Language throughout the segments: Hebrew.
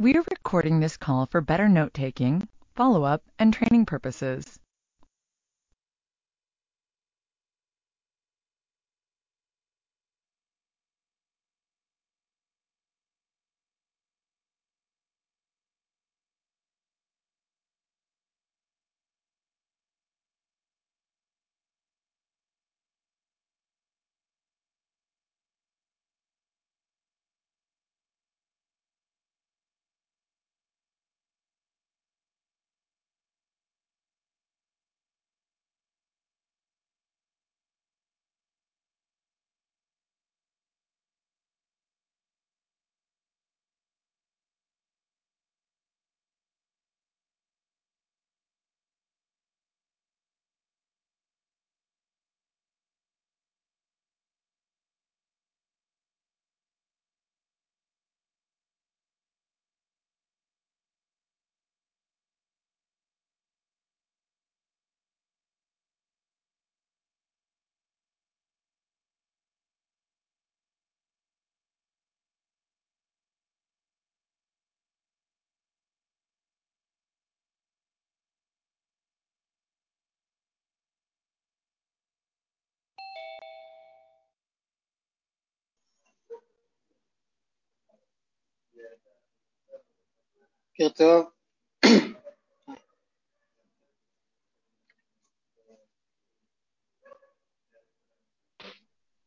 We are recording this call for better note-taking, follow-up, and training purposes. בוקר טוב.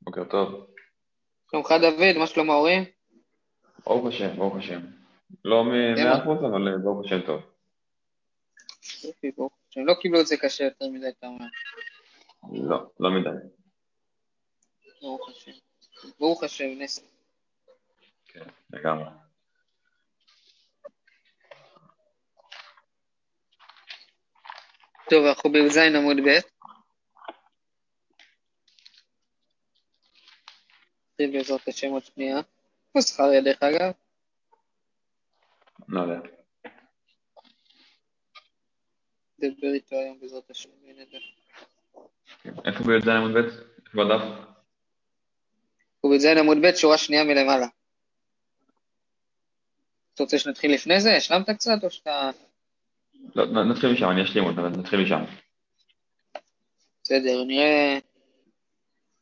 בוקר טוב. שלומך דוד, מה שלום ההורים? ברוך השם, ברוך השם. לא מאה אחוז, אבל אה, ברוך השם טוב. השם. לא קיבלו את זה קשה יותר מדי, אתה אומר. לא, לא מדי. ברוך השם. ברוך השם, נס. כן, לגמרי. טוב, אנחנו בי"ז עמוד ב'. נתחיל בעזרת השם עוד שנייה. איפה זכריה דרך אגב? לא יודע. נדבר איתו היום בעזרת השם, ונדע. איפה בי"ז עמוד ב'? איפה בדף? הוא בי"ז עמוד ב', שורה שנייה מלמעלה. אתה רוצה שנתחיל לפני זה? השלמת קצת או שאתה... לא, נתחיל משם, אני אשלים אותה, נתחיל משם. בסדר, נראה...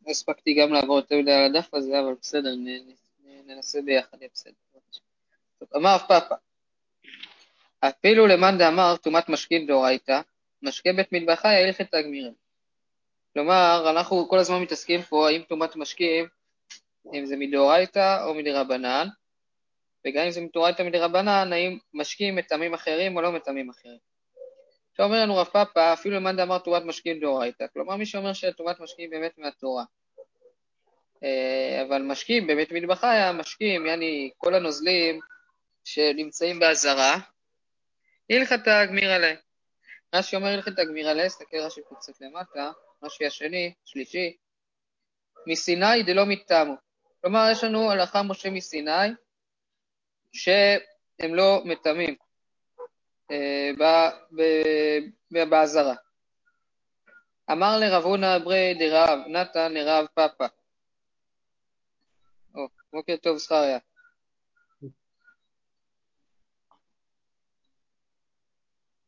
לא הספקתי גם לעבור יותר מדי על הדף הזה, אבל בסדר, ננסה ביחד, יהיה בסדר. טוב, אמר רב פאפא, אפילו למאן דאמר טומאת משכין דאורייתא, משקה בית מטבחי הלכת הגמירה. כלומר, אנחנו כל הזמן מתעסקים פה האם טומאת משקים, אם זה מדאורייתא או מדרבנן, וגם אם זה מדאורייתא מדרבנן, האם משקים מטעמים אחרים או לא מטעמים אחרים. עכשיו אומר לנו רב פאפא, אפילו למאן דאמר טומאת משקים דאורייתא, כלומר מי שאומר שטומאת משקים באמת מהתורה. אה, אבל משקים באמת מטבחיה, משקים, יעני כל הנוזלים שנמצאים באזהרה, הלכתא גמירא ליה. רש"י אומר הלכתא גמירא ליה, תסתכל רש"י קצת למטה, רש"י השני, שלישי, מסיני דלא מטעמו. כלומר, יש לנו הלכה משה מסיני, שהם לא מטמאים אה, באזהרה. אמר לרב הונא ברי דרב נתן לרב פאפא. בוקר טוב זכריה.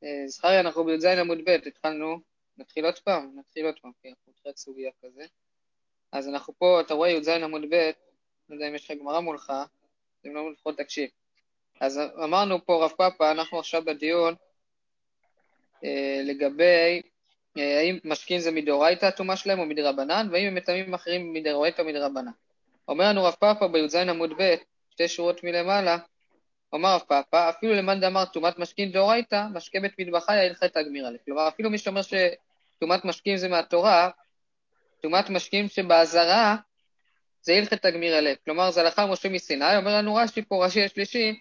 אה, זכריה, אנחנו בי"ז עמוד ב', התחלנו, נתחיל עוד פעם? נתחיל עוד פעם, כי אנחנו נתחיל סוגיה כזה. אז אנחנו פה, אתה רואה י"ז עמוד ב', לא יודע אם יש לך גמרא מולך, אם לא לפחות תקשיב. אז אמרנו פה רב פאפא, אנחנו עכשיו בדיון אה, לגבי אה, האם משכין זה מדאורייתא הטומאה שלהם או מדרבנן, והאם הם מטעמים אחרים מדאורייתא או מדרבנן. אומר לנו רב פאפא בי"ז עמוד ב', שתי שורות מלמעלה, אומר רב פאפא, אפילו למאן דאמר טומאת משכין דאורייתא, משקה בית מטבחי הלכתא גמירא ליה. כלומר, אפילו מי שאומר שטומאת משכין זה מהתורה, טומאת משכין שבאזהרה זה הלכתא גמירא ליה. כלומר, זה הלכה משה מסיני, אומר לנו רש"י פה, רש"י השלישי,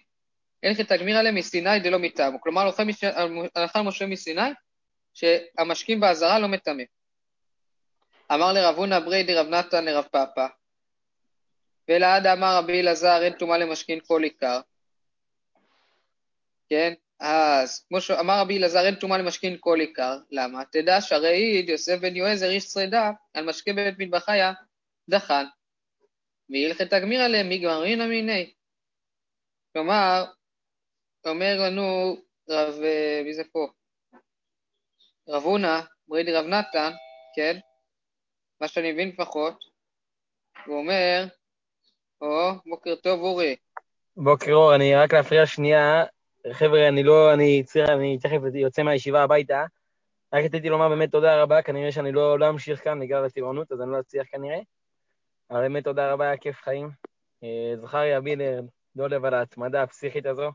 הלכתא גמירא ליה מסיני דלא מטעמו. כלומר, הלכה מש- הלכה משה מסיני, שהמשקים באזהרה לא מטמאים. אמר לרב הונא ברי דרב נתן לרב פאפא, ולעד אמר רבי אלעזר אין טומאה למשכין כל עיקר. כן? אז כמו שאמר רבי אלעזר אין טומאה למשכין כל עיקר, למה? תדע שהרי יוסף בן יועזר איש שרידה על משקה בבית מטבחיה דחן. והלכת הגמירא להם מגמרינא מיני. כלומר, אומר לנו רב, אה, מי זה פה? רב הונא, ברידי רב נתן, כן? מה שאני מבין לפחות, הוא אומר, או, בוקר טוב אורי. בוקר אור, אני רק להפריע שנייה. חבר'ה, אני לא, אני, ציר, אני תכף יוצא מהישיבה הביתה. רק רציתי לומר באמת תודה רבה, כנראה שאני לא, לא אמשיך כאן בגלל הטירונות, אז אני לא אצליח כנראה. אבל באמת תודה רבה, היה כיף חיים. אה, זכריה בילר, דולב על ההצמדה הפסיכית הזו.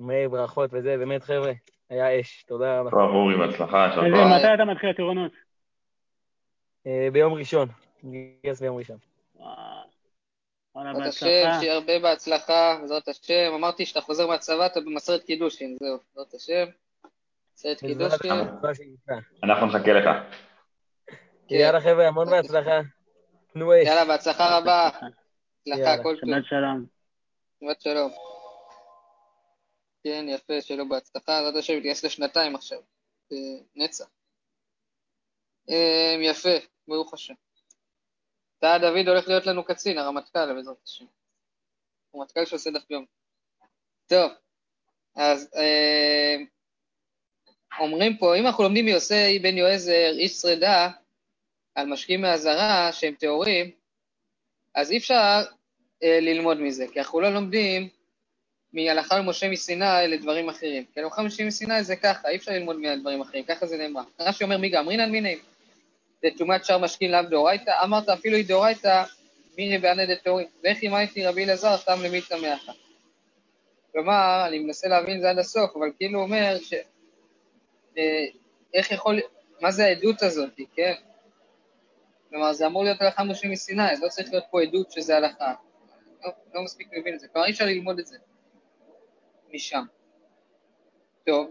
מאיר ברכות וזה, באמת חבר'ה, היה אש, תודה רבה. טוב, אורי, בהצלחה, כוח. מתי אתה מתחיל הטירונות? אה, ביום ראשון, נתגייס ביום ראשון. וואלה, בעזרת השם. שיהיה הרבה בהצלחה, בעזרת השם. אמרתי שאתה חוזר מהצבא, אתה במסרת קידושין, זהו, בעזרת השם. מסרת קידושין. אנחנו נחכה לך. יאללה חבר'ה, המון בהצלחה. תנו אש. יאללה, בהצלחה רבה. הצלחה, יאללה, כל טוב. שבת שלום. שבת שלום. כן, יפה, שלא בהצלחה. בעזרת השם, מתגייס לשנתיים עכשיו. נצח. אה, יפה, ברוך השם. אתה, דוד, הולך להיות לנו קצין, הרמטכ"ל, בעזרת השם. הרמטכ"ל שעושה דף יום. טוב, אז אה, אומרים פה, אם אנחנו לומדים מיוסי בן יועזר, איש שרידה, על משקיעים מהזרה שהם טהורים, אז אי אפשר אה, ללמוד מזה, כי אנחנו לא לומדים מהלכה למשה מסיני לדברים אחרים. כי הלכה למשה מסיני זה ככה, אי אפשר ללמוד מהדברים אחרים, ככה זה נאמר. רש"י אומר, מי גמרינן מיני? לטומאת שאר משכין לאו דאורייתא, אמרת אפילו היא דאורייתא, מיני בענה דטהורים. וכי מה איתי רבי אלעזר, סתם למילתא מאחה. כלומר, אני מנסה להבין את זה עד הסוף, אבל כאילו אומר ש... אה, איך יכול... מה זה העדות הזאת, כן? כלומר, זה אמור להיות הלכה משה מסיני, אז לא צריך להיות פה עדות שזה הלכה. לא, לא מספיק מבין את זה. כלומר, אי אפשר ללמוד את זה משם. טוב,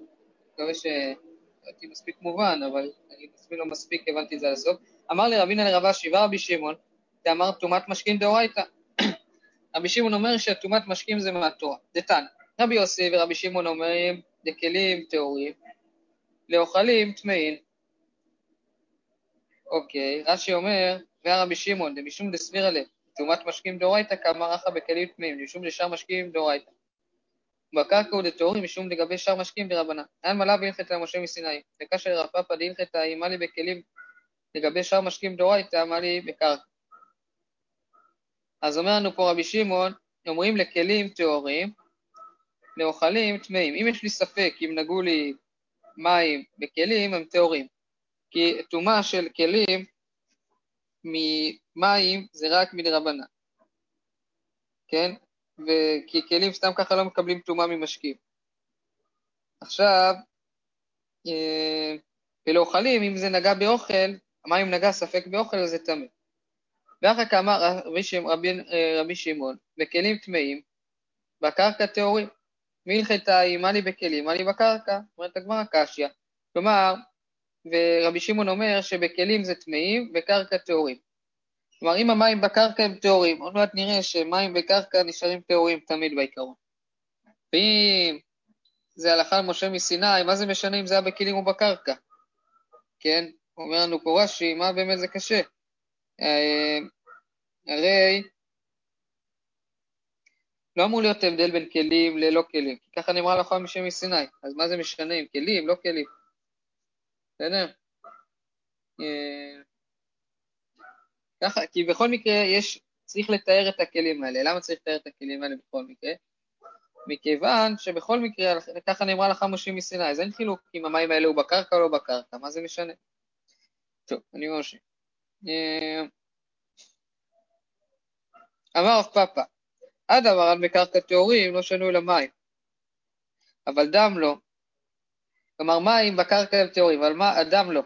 מקווה שהייתי מספיק מובן, אבל אני עצמי לא מספיק הבנתי את זה עד הסוף. אמר לי רבינה לרב אשי ורבי שמעון, דאמר טומאת משקים דאורייתא. רבי שמעון אומר שטומאת משקים זה מהתורה. דתן, רבי יוסי ורבי שמעון אומרים, דכלים טהורים, לאוכלים טמאים. אוקיי, רש"י אומר, והרבי שמעון, דמשום דסבירא לב, טומאת משקים דאורייתא כאמר אחא בכלים טמאים, משום דשאר משקים דאורייתא. בקרקע הוא דטהורים משום לגבי שאר משקים דרבנן. אין מלאו הלכת למשה מסיני, וכאשר רב פאפא דהלכתא אימה לי בכלים לגבי שאר משקים דאורייתא, אמר לי בקרקע. אז אומר לנו פה רבי שמעון, אומרים לכלים טהורים, לאוכלים טמאים. אם יש לי ספק אם נגעו לי מים בכלים, הם טהורים. כי טומאה של כלים ממים זה רק מדרבנן. כן? וכי כלים סתם ככה לא מקבלים טומאה ממשקים. עכשיו, אה, ולאוכלים, אם זה נגע באוכל, המים נגע ספק באוכל, אז זה טמא. ואחר כך אמר רבי, רבי, אה, רבי שמעון, בכלים טמאים, בקרקע טהורים. מלכתא אימה לי בכלים, מה לי בקרקע? אומרת הגמרא קשיא. כלומר, ורבי שמעון אומר שבכלים זה טמאים, בקרקע טהורים. כלומר, אם המים בקרקע הם טהורים, עוד מעט נראה שמים בקרקע נשארים טהורים תמיד בעיקרון. ואם זה הלכה למשה מסיני, מה זה משנה אם זה היה בכלים או בקרקע? כן? אומר לנו פה רש"י, מה באמת זה קשה? אה, הרי לא אמור להיות הבדל בין כלים ללא כלים, כי ככה נאמרה הלכה למשה מסיני, אז מה זה משנה אם כלים, לא כלים? בסדר? אה, ככה, כי בכל מקרה יש, צריך לתאר את הכלים האלה. למה צריך לתאר את הכלים האלה בכל מקרה? מכיוון שבכל מקרה, ככה נאמרה לך משה מסיני, אז אין חילוק אם המים האלה הוא בקרקע או לא בקרקע, מה זה משנה? טוב, אני משה. אה, אמר רב פאפא, עד עברן בקרקע טהורים לא שנוי למים, אבל דם לא. כלומר, מים בקרקע הם טהורים, אבל מה, הדם לא.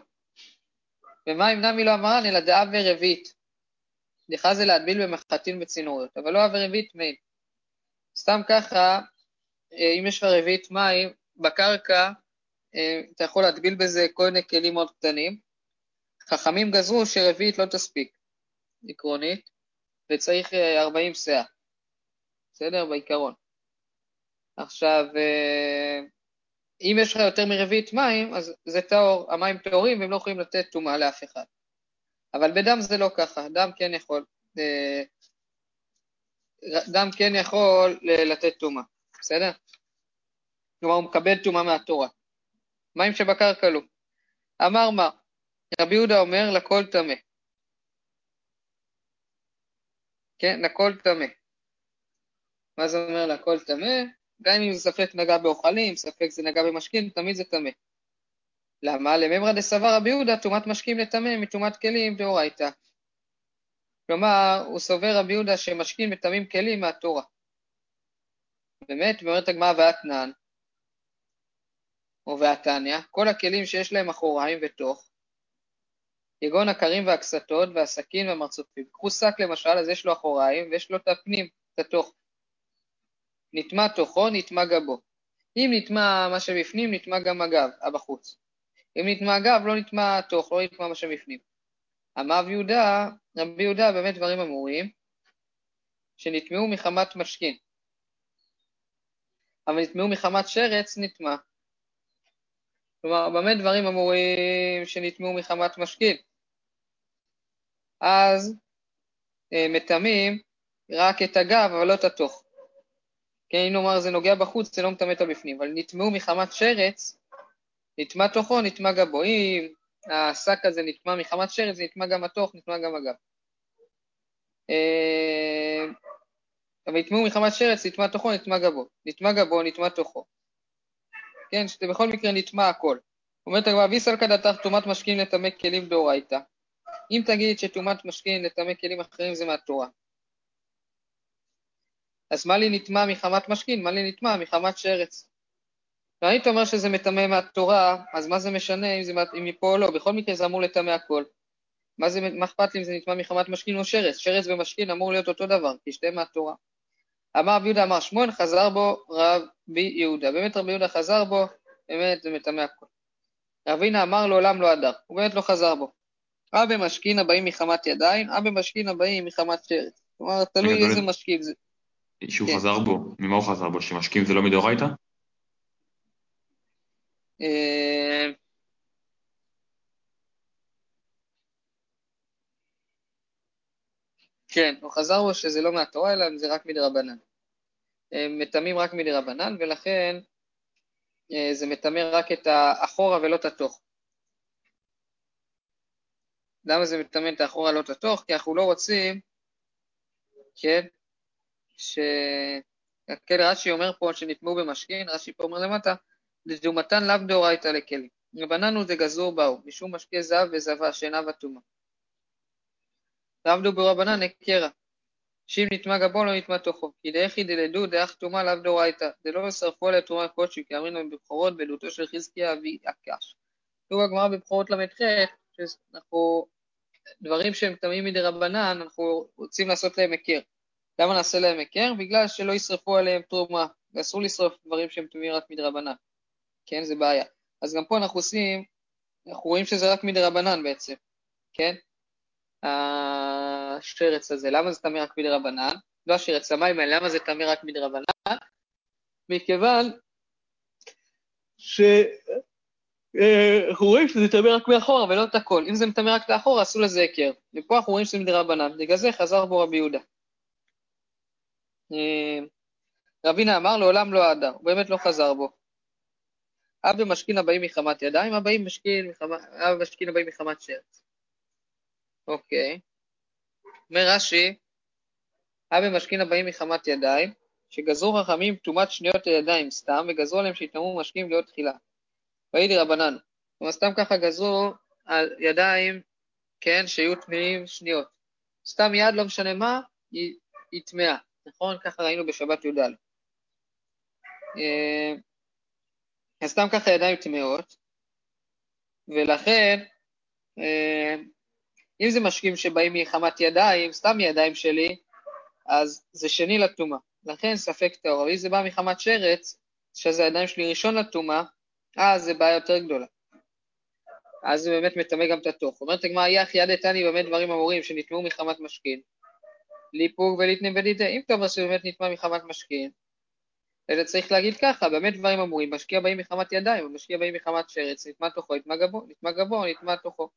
ומים נמי לא אמרן, אלא דאב ורבית. דחה זה להטביל במחטין בצינוריות, אבל לא אב ורבית מי. סתם ככה, אה, אם יש לך רביעית מים בקרקע, אה, אתה יכול להטביל בזה כל מיני כלים מאוד קטנים. חכמים גזרו שרביעית לא תספיק, עקרונית, וצריך 40 סאה. בסדר? בעיקרון. עכשיו, אם יש לך יותר מרביעית מים, אז זה טהור, המים טהורים והם לא יכולים לתת טומאה לאף אחד. אבל בדם זה לא ככה, דם כן יכול, דם כן יכול לתת טומאה, בסדר? כלומר הוא מקבל טומאה מהתורה. מים שבקרקע לא. אמר מה? רבי יהודה אומר לכל טמא. כן, לכל טמא. מה זה אומר לכל טמא? גם אם זה ספק נגע באוכלים, ספק זה נגע במשקים, תמיד זה טמא. למה? לממרא דסבר רבי יהודה, טומאת משקים לטמא מטומאת כלים דאורייתא. כלומר, הוא סובר רבי יהודה שמשקים מטמאים כלים מהתורה. באמת, ואומרת הגמרא ואתנן, או ואתניא, כל הכלים שיש להם אחוריים ותוך, כגון הכרים והקסתות והסכין והמרצופים. קחו שק למשל, אז יש לו אחוריים ויש לו את הפנים, את התוך. נטמע תוכו, נטמע גבו. אם נטמע מה שבפנים, נטמע גם הגב, הבחוץ. אם נטמע הגב, לא נטמע תוך, לא נטמע מה שבפנים. אמר יהודה, רבי יהודה באמת דברים אמורים, שנטמעו מחמת משכין. אבל נטמעו מחמת שרץ, נטמע. כלומר, במה דברים אמורים שנטמעו מחמת משכין? אז אה, מטמאים רק את הגב, אבל לא את התוך. כן, אם נאמר זה נוגע בחוץ, זה לא מטמא את הבפנים, אבל נטמעו מחמת שרץ, נטמע תוכו, נטמע גבו. אם השק הזה נטמע מחמת שרץ, זה נטמע גם התוך, נטמע גם הגב. אה, אבל נטמעו מחמת שרץ, נטמע תוכו, נטמע גבו. נטמע גבו, נטמע תוכו. כן, שזה בכל מקרה נטמע הכל. אומרת הגמרא, ויסלקא דתך טומאת משכין לטמא כלים דאורייתא. אם תגיד שטומאת משכין לטמא כלים אחרים זה מהתורה. אז מה לי נטמע מחמת משכין? מה לי נטמע מחמת שרץ? היית אומר שזה מטמא מהתורה, אז מה זה משנה אם זה מפה או לא? בכל מקרה זה אמור לטמא הכל. מה זה, מה אכפת לי אם זה נטמע מחמת משכין או שרץ? שרץ ומשכין אמור להיות אותו דבר, כי שתיהם מהתורה. אמר רבי יהודה אמר שמואל, חזר בו רבי יהודה. באמת רבי יהודה חזר בו, באמת זה מטמא הכל. רבינה אמר לעולם לא הדר, הוא באמת לא חזר בו. אה במשכין הבאים מחמת ידיים, אה במשכין הבאים מחמת שרץ. כלומר, תלוי איזה משכין זה. שהוא כן. חזר בו, ממה הוא חזר בו? שמשקים זה לא מדאורייתא? אה, כן, הוא חזר בו שזה לא מהתורה, אלא זה רק מדרבנן. הם מטמאים רק מדרבנן, ולכן אה, זה מטמא רק את האחורה ולא את התוך. למה זה מטמא את האחורה לא את התוך? כי אנחנו לא רוצים, כן, ש... כן, רש"י אומר פה שנטמעו במשכין, רש"י פה אומר למטה, לדומתן לאו דאורייתא לכלים. רבנן הוא דגזור באו, משום משקה זהב וזבה שאינה וטומאה. ועבדו ברבנן הקרא, שאם נטמע גבו לא נטמע תוכו, כי דאחי דלדו דאח טומאה לאו דאורייתא, דלא ישרפו עליה תרומה קודשי, כי אמרינו בבכורות בעדותו של חזקיה אבי הקש. כתוב בגמרא בבכורות ל"ח, שאנחנו, דברים שהם טמאים מדרבנן, אנחנו רוצים לעשות להם היכר. למה נעשה להם היכר? בגלל שלא ישרפו עליהם תרומה, ואסור לשרוף דברים שהם טמאים רק מדרבנן. כן, זה בעיה. אז גם פה אנחנו עושים, אנחנו רואים שזה רק מדרבנן בעצם, כן? השרץ הזה, למה זה טמא רק מדרבנן? לא השרץ, המים האלה, למה זה טמא רק מדרבנן? מכיוון שאנחנו רואים שזה טמא רק מאחורה ולא את הכל. אם זה מטמא רק לאחורה, עשו לזה היכר. ופה אנחנו רואים שזה מדרבנן, בגלל זה חזר בו רבי יהודה. אה, רבינה אמר לעולם לא אהדה, הוא באמת לא חזר בו. אב במשכין הבאים מחמת ידיים, הבאים משכין, הבאים מחמת שרץ. אוקיי. אומר רש"י, אב במשכין הבאים מחמת ידיים, שגזרו חכמים טומאת שניות הידיים סתם, וגזרו עליהם שיטמאו משקים להיות תחילה. ויהי רבנן. כלומר, סתם ככה גזרו על ידיים, כן, שיהיו טמאים שניות. סתם יד, לא משנה מה, היא טמאה. נכון? ככה ראינו בשבת י"ד. אה, אז סתם ככה ידיים טמאות, ולכן, אה, אם זה משקים שבאים מחמת ידיים, סתם ידיים שלי, אז זה שני לטומאה. לכן ספק טהור. אם זה בא מחמת שרץ, שזה הידיים שלי ראשון לטומאה, אז זה בעיה יותר גדולה. אז זה באמת מטמא גם את התוך. אומרת הגמרא, יח יד איתני באמת דברים אמורים שנטמאו מחמת משכין. ליפוג וליטנם וליטה. אם אתה אומר שבאמת נטמע מחמת משכין, אז צריך להגיד ככה, באמת דברים אמורים, משקיע באים מחמת ידיים, משקיע באים מחמת שרץ, נטמע תוכו, נטמע גבו, נטמע גבו, נטמע תוכו.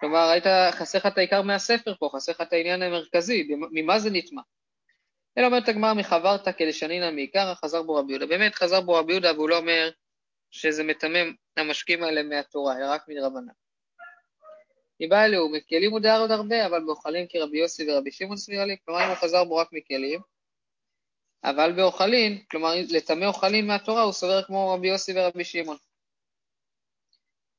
כלומר, היית, חסר לך את העיקר מהספר פה, חסר לך את העניין המרכזי, ממה זה נטמע? אלא אומרת הגמרא מחברתא כלשנינא מעיקרא, חזר בו רבי יהודה. באמת חזר בו רבי יהודה, והוא לא אומר שזה מטמא המשקים האלה מהתורה, אלא רק מדרבנן. מבעיה אלו מכלים הוא דייר עוד הרבה, אבל באוכלים כרבי יוסי ורבי שמעון סבירה לי, כלומר אם הוא חזר בו רק מכלים, אבל באוכלים, כלומר לטמא אוכלים מהתורה, הוא סובר כמו רבי יוסי ורבי שמעון.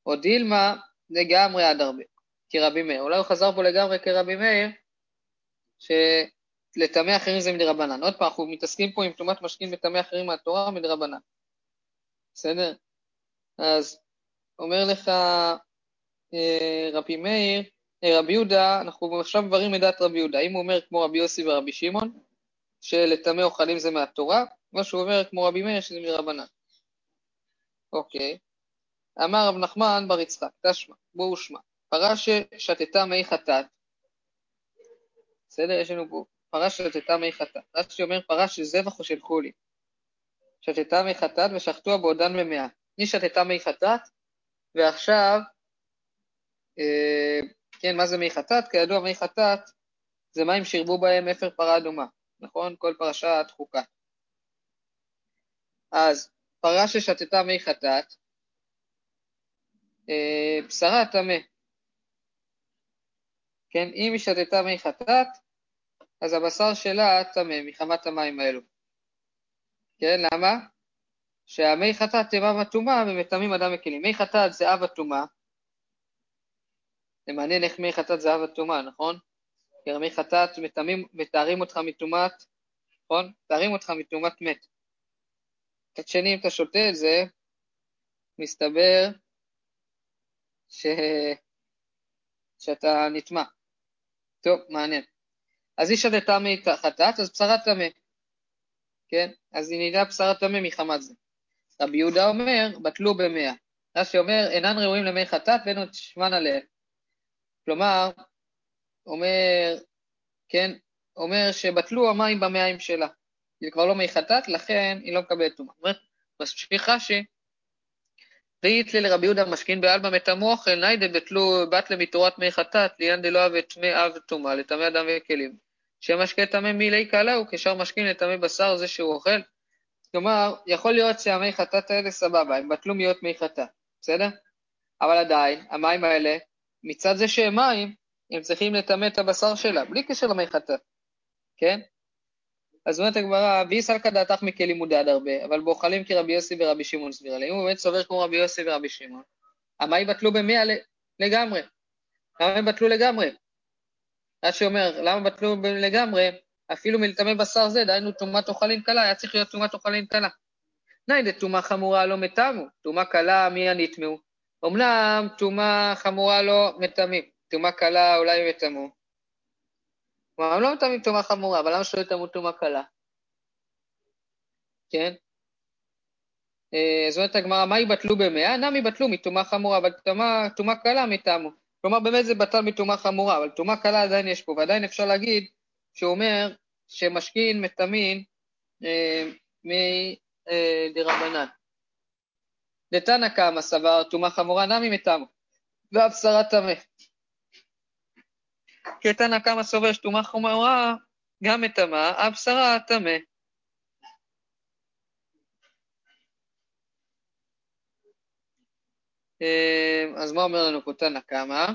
או דילמה לגמרי עד הרבה, כרבי מאיר. אולי הוא חזר בו לגמרי כרבי מאיר, שלטמא אחרים זה מדרבנן. עוד פעם, אנחנו מתעסקים פה עם טומאת משקים וטמא אחרים מהתורה מדרבנן. בסדר? אז אומר לך רבי מאיר, אה, רבי יהודה, אנחנו עכשיו מבררים את דעת רבי יהודה. האם הוא אומר כמו רבי יוסי ורבי שמעון, שלטמא אוכלים זה מהתורה, או שהוא אומר כמו רבי מאיר שזה מרבנן. אוקיי. אמר רב נחמן בר יצחק, תשמע, בואו שמע. פרה ששתתה מי חטאת, בסדר? יש לנו פה פרה ששתתה מי חטאת. רש"י אומר פרה של זבח או של חולי. שתתה מי חטאת ושחטוה בעודן במאה. היא שתתה מי חטאת, ועכשיו, אה, כן, מה זה מי חטאת? כידוע מי חטאת זה מים שירבו בהם אפר פרה אדומה. נכון? כל פרשת חוקה. אז פרה ששתתה מי חטאת, אה, בשרה טמא. כן, אם היא שתתה מי חטאת, אז הבשר שלה טמא מחמת המים האלו. כן, למה? שהמי חטאת תימם הטומאה ומטמאים אדם וכלים. מי חטאת זה אב הטומאה. זה מעניין איך מי חטאת זה אב הטומאה, נכון? כרמי חטאת מתארים אותך מטומאת, נכון? מתארים אותך מטומאת מת. מצד שני, אם אתה שותה את זה, מסתבר ש... שאתה נטמע. טוב, מעניין. אז היא שתתה מחטאת, אז בשרה טמא. כן? אז היא נהייתה בשרה טמא מחמת זה. רבי יהודה אומר, בטלו במאה. רש"י אומר, אינן ראויים למי חטאת ואין עוד שמן עליהם. כלומר, אומר, כן, אומר שבטלו המים במעיים שלה. זה כבר לא מי חטאת, לכן היא לא מקבלת טומאה. אומרת, מספיק רש"י, ואית לי לרבי יהודה משכין בעלמא מטמאו אוכל, ניידה בטלו בתלה מתורת מי חטאת, לעניין דלא אבה טמא אב טומאה, לטמא אדם וכלים. שמשקה טמא מילי קלה הוא כשאר משכין לטמא בשר זה שהוא אוכל. כלומר, יכול להיות שהמי חטאת האלה סבבה, הם בטלו להיות מי חטאת, בסדר? אבל עדיין, המים האלה, מצד זה שהם מים, הם צריכים לטמא את הבשר שלה, בלי קשר למי חטאת, כן? אז אומרת הגמרא, ואי סלקא דעתך מכלימודי עד הרבה, אבל באוכלים כרבי יוסי ורבי שמעון סבירה לי. אם הוא באמת סובר כמו רבי יוסי ורבי שמעון, המה יבטלו במאה לגמרי? למה הם בטלו לגמרי? רש"י אומר, למה בטלו לגמרי? אפילו מלטמא בשר זה, דהיינו טומאת אוכלים קלה, היה צריך להיות טומאת אוכלים קלה. נאי דטומאה חמורה לא מטמאו, טומאה קלה מי הנטמאו. אמנם טומאה חמורה לא מטמאים, טומאה קלה אולי הם יטמאו. כלומר, הם לא מטמאים טומאה חמורה, אבל למה שלא יטמאו טומאה קלה? כן? זאת אומרת הגמרא, מה יבטלו במאה? אינם יבטלו מטומאה חמורה, אבל טומאה קלה מטעמו. כלומר, באמת זה בטל מטומאה חמורה, אבל טומאה קלה עדיין יש פה, ועדיין אפשר להגיד שהוא אומר שמשכין מטמאים אה, מדרבנן. דתנא קמא סבר טומאה חמורה נמי מטעמו, ואף שרה טמא. כי תנא קמא סובר שטומאה חמורה גם מטמאה, אף שרה טמא. אז מה אומר לנו פה תנא קמא?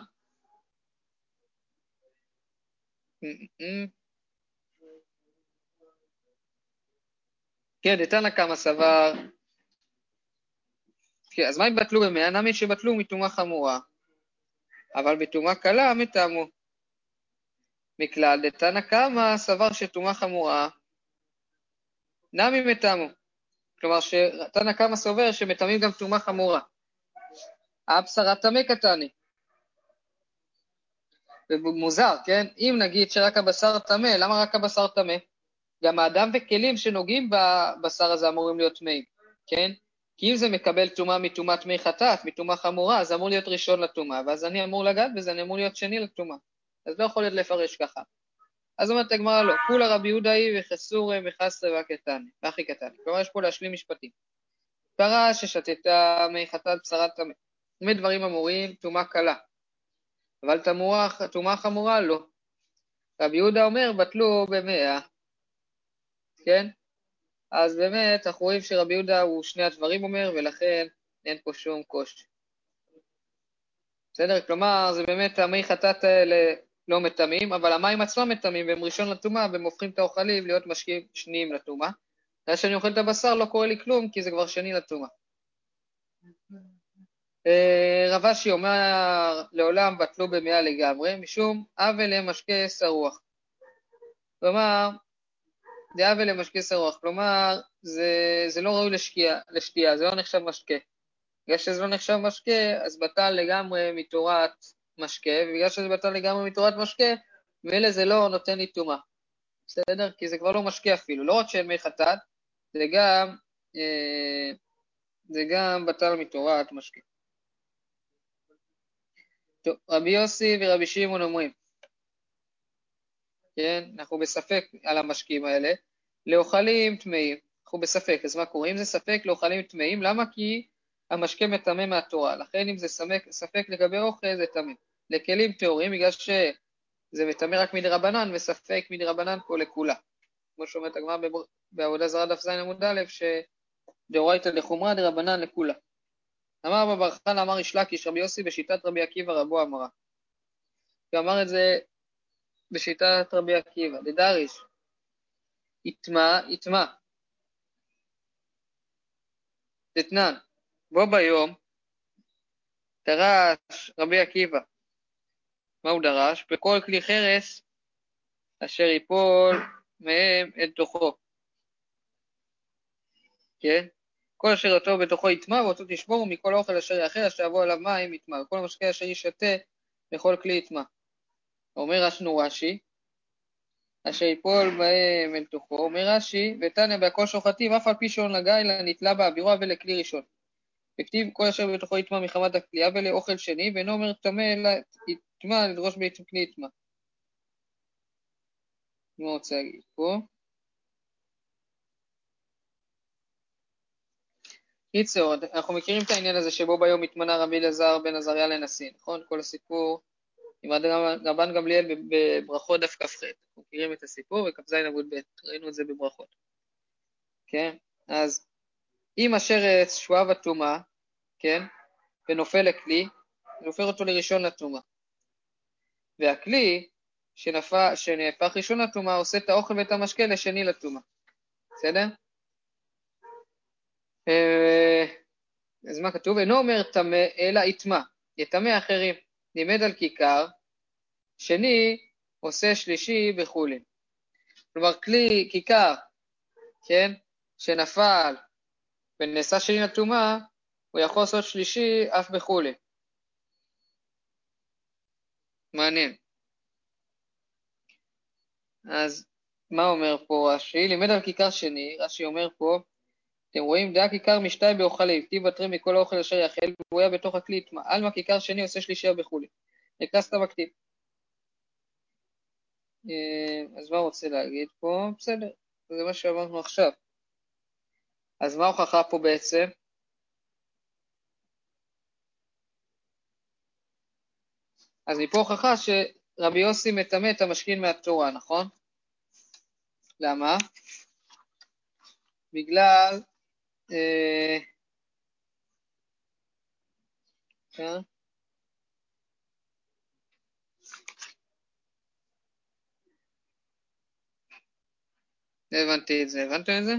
כן, דתנא קמא סבר כן, אז מה אם בטלו במאה? נמי שבטלו מטומאה חמורה, אבל בטומאה קלה מטעמו. מכלל דתנא קמא סבר שטומאה חמורה, נמי מטעמו. כלומר, שתנא קמא סובר שמטמאים גם טומאה חמורה. הבשרה טמא קטני. ומוזר, כן? אם נגיד שרק הבשר טמא, למה רק הבשר טמא? גם האדם וכלים שנוגעים בבשר הזה אמורים להיות טמאים, כן? כי אם זה מקבל טומאה מטומאת מי חטאת, מטומאה חמורה, זה אמור להיות ראשון לטומאה, ואז אני אמור לגעת בזה, אני אמור להיות שני לטומאה. אז לא יכול להיות לפרש ככה. אז אומרת הגמרא לא, כולה רבי יהודה היא וחסורי וחסרי והקטני, והכי קטני. כלומר, יש פה להשלים משפטים. פרה ששתתה מי חטאת בשרה טמא. באמת דברים אמורים, טומאה קלה. אבל טומאה חמורה לא. רבי יהודה אומר, בטלו במאה. כן? אז באמת אנחנו רואים שרבי יהודה הוא שני הדברים אומר, ולכן אין פה שום קושי. בסדר? כלומר, זה באמת המי חטאת האלה לא מטמאים, אבל המים עצמם מטמאים, והם ראשון לטומאה, והם הופכים את האוכלים להיות משקיעים שניים לטומאה. אחרי שאני אוכל את הבשר לא קורה לי כלום, כי זה כבר שני לטומאה. אה, רב אשי אומר, לעולם בטלו במאה לגמרי, משום עוול למשקה שרוח. כלומר, זה עוול למשקה שרוח, כלומר, זה, זה לא ראוי לשקיע, לשתייה, זה לא נחשב משקה. בגלל שזה לא נחשב משקה, אז בטל לגמרי מתורת משקה, ובגלל שזה בטל לגמרי מתורת משקה, מילא זה לא נותן לי טומאה. בסדר? כי זה כבר לא משקה אפילו. לא רק שאין מי חטאת, זה גם, אה, זה גם בטל מתורת משקה. טוב, רבי יוסי ורבי שמעון אומרים, כן, אנחנו בספק על המשקים האלה, לאוכלים טמאים, אנחנו בספק, אז מה קורה? אם זה ספק לאוכלים טמאים, למה? כי המשקה מטמא מהתורה, לכן אם זה ספק, ספק לגבי אוכל זה טמא. לכלים טהורים, בגלל שזה מטמא רק מדרבנן וספק מדרבנן פה לכולה. כמו שאומרת הגמרא בעבודה זרה דף ז עמוד א', שדאורייתא לחומרא דרבנן לכולה. אמר רבא בר חנא אמר איש לקיש רבי יוסי בשיטת רבי עקיבא רבו אמרה. הוא אמר את זה בשיטת רבי עקיבא, דדריש, יטמע, יטמע. דתנן, בו ביום דרש רבי עקיבא. מה הוא דרש? בכל כלי חרס אשר ייפול מהם אל תוכו. כן? כל אשר יטוב בתוכו יטמע, ואותו תשמור מכל האוכל אשר יאכל, אשר יבוא עליו מים יטמע, וכל המשקה אשר ישתה לכל כלי יטמע. אומר רשנו רש"י, אשר יפול בהם אל תוכו, אומר רש"י, ותניא בהכל שוחטים, אף על פי שאון לגיא, אלא נתלה באווירו ולכלי ראשון. וכתיב כל אשר בתוכו יטמע מחמת הכלייה ולאוכל שני, ואינו אומר טמא אלא יטמע לדרוש בעצם כלי יטמע. מה רוצה להגיד פה? קיצור, אנחנו מכירים את העניין הזה שבו ביום התמנה רבי אלעזר בן עזריה לנשיא, נכון? כל הסיפור עם רבן גמליאל בברכות דף כ"ח. אנחנו מכירים את הסיפור בכ"ז עמוד ב', ראינו את זה בברכות. כן? אז אם השרץ שואב הטומאה, כן? ונופל לכלי, זה הופך אותו לראשון לטומאה. והכלי שנפח, שנהפך ראשון לטומאה עושה את האוכל ואת המשקה לשני לטומאה. בסדר? אה, אז מה כתוב? אינו אומר טמא, אלא יטמא, יטמא אחרים. לימד על כיכר, שני עושה שלישי וכולי. כלומר, כלי, כיכר, כן, שנפל ונעשה שני לטומאה, הוא יכול לעשות שלישי אף בכולי. מעניין. אז מה אומר פה רש"י? לימד על כיכר שני, רש"י אומר פה, אתם רואים, דעה כיכר משתיים באוכלים, טיב בתרים מכל האוכל אשר יאכל, והוא היה בתוך הכלי, עלמא כיכר שני עושה שלישייה וכולי. נקרא סתם הכתיב. אה, אז מה רוצה להגיד פה? בסדר, זה מה שאמרנו עכשיו. אז מה ההוכחה פה בעצם? אז מפה הוכחה שרבי יוסי מטמא את המשכין מהתורה, נכון? למה? בגלל... אה, כן? לא הבנתי את זה. הבנתם את זה?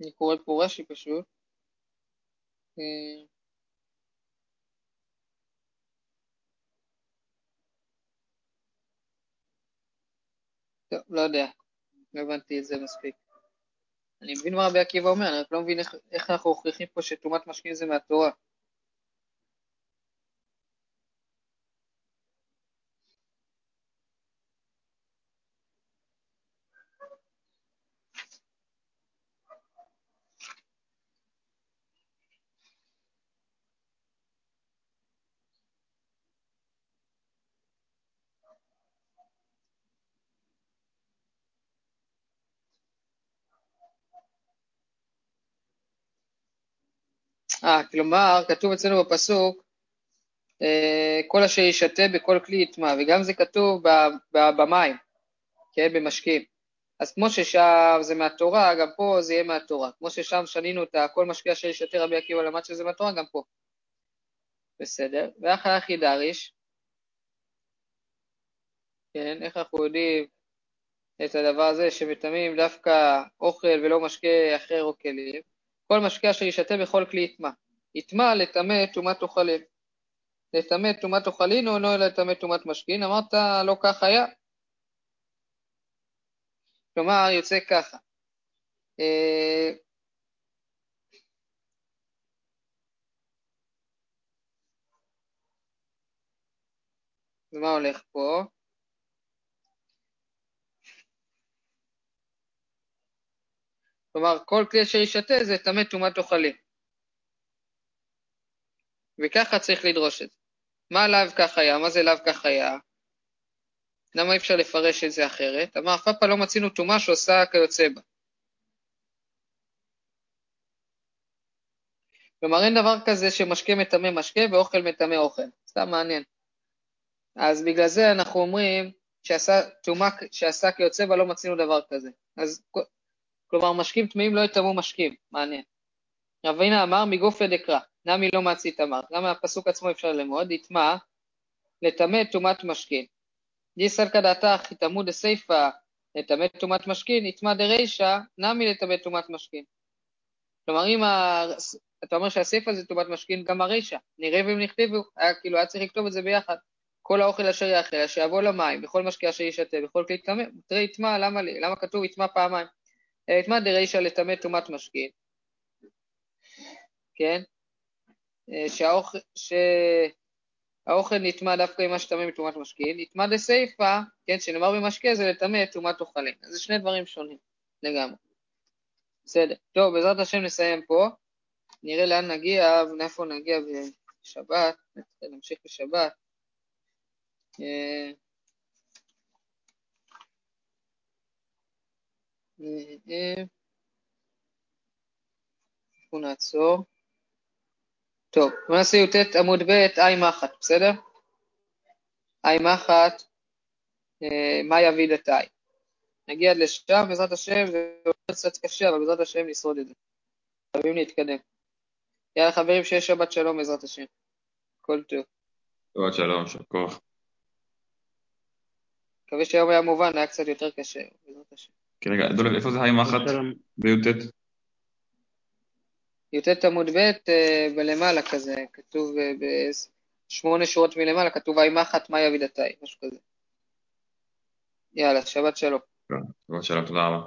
אני קורא פה רש"י פשוט. אה, טוב, לא יודע, לא הבנתי את זה מספיק. אני מבין מה רבי עקיבא אומר, אני רק לא מבין איך, איך אנחנו מוכיחים פה שטומאת משכין זה מהתורה. אה, כלומר, כתוב אצלנו בפסוק, אה, כל אשר ישתה בכל כלי יטמע, וגם זה כתוב ב- ב- במים, כן, במשקים. אז כמו ששם זה מהתורה, גם פה זה יהיה מהתורה. כמו ששם שנינו את הכל משקיע אשר ישתה רבי עקיבא למד שזה מהתורה, גם פה. בסדר. ואחר אחי דריש, כן, איך אנחנו יודעים את הדבר הזה שמטמאים דווקא אוכל ולא משקה אחר או כלים? כל משקה אשר ישתה בכל כלי יטמע. יטמע לטמא טומאת אוכלים. לטמא טומאת אוכלין או לא לטמא טומאת משכין? אמרת לא כך היה. כלומר, יוצא ככה. אה, ומה הולך פה? כלומר, כל כלי אשר ישתה זה טמא טומאת אוכלים. וככה צריך לדרוש את זה. מה לאו כך היה? מה זה לאו כך היה? למה אי אפשר לפרש את זה אחרת? אמר, אף פעם לא מצינו טומאה שעושה כיוצא בה. כלומר, אין דבר כזה שמשקה מטמא משקה ואוכל מטמא אוכל. סתם מעניין. אז בגלל זה אנחנו אומרים שעשה טומאה שעשה כיוצא בה לא מצינו דבר כזה. אז כלומר, משקים טמאים לא יטמאו משקים. מעניין. רבינה אמר מגופי דקרא, נמי לא מצית אמר. גם מהפסוק עצמו אפשר ללמוד, יטמא לטמא טומאת משכין. דיסל כדעתך יטמאו דסיפא לטמא טומאת משכין, יטמא דרישא נמי לטמא טומאת משכין. כלומר, אם ה... אתה אומר שהסיפא זה טומאת משכין, גם הרישא. נראה והם נכתבו, היה כאילו, היה צריך לכתוב את זה ביחד. כל האוכל אשר יאכל, אשר יבוא למים, בכל משקה אשר ישתה, בכל כלי טמא, תראה יטמא, למה, למה כתוב יטמא פעמיים? יטמא דרישא לטמא טומאת משכין. כן? שהאוכל, שהאוכל נטמע דווקא עם מה שטמא מטומאת משכין, נטמע דסיפא, כן, שנאמר במשקה זה לטמא את טומאת אוכלים. אז זה שני דברים שונים לגמרי. בסדר. טוב, בעזרת השם נסיים פה. נראה לאן נגיע ולאיפה נגיע בשבת, נמשיך בשבת. אנחנו נעצור. טוב, נעשה י"ט עמוד ב', עי מחט, בסדר? עי מחט, מה יביא דתאי. נגיע עד לשם, בעזרת השם, זה קצת קשה, אבל בעזרת השם נשרוד את זה. חייבים להתקדם. יאללה חברים, שיהיה שבת שלום בעזרת השם. כל טוב. שבת שלום, יישר כוח. מקווה שהיום היה מובן, היה קצת יותר קשה, בעזרת השם. כן, רגע, דולב, איפה זה היי מחט? שלום. בי"ט? י"ט עמוד ב' אה, בלמעלה כזה, כתוב אה, בשמונה שורות מלמעלה, כתוב היי מחט מה יביא דתאי, משהו כזה. יאללה, שבת שלום. שבת שלום, תודה רבה.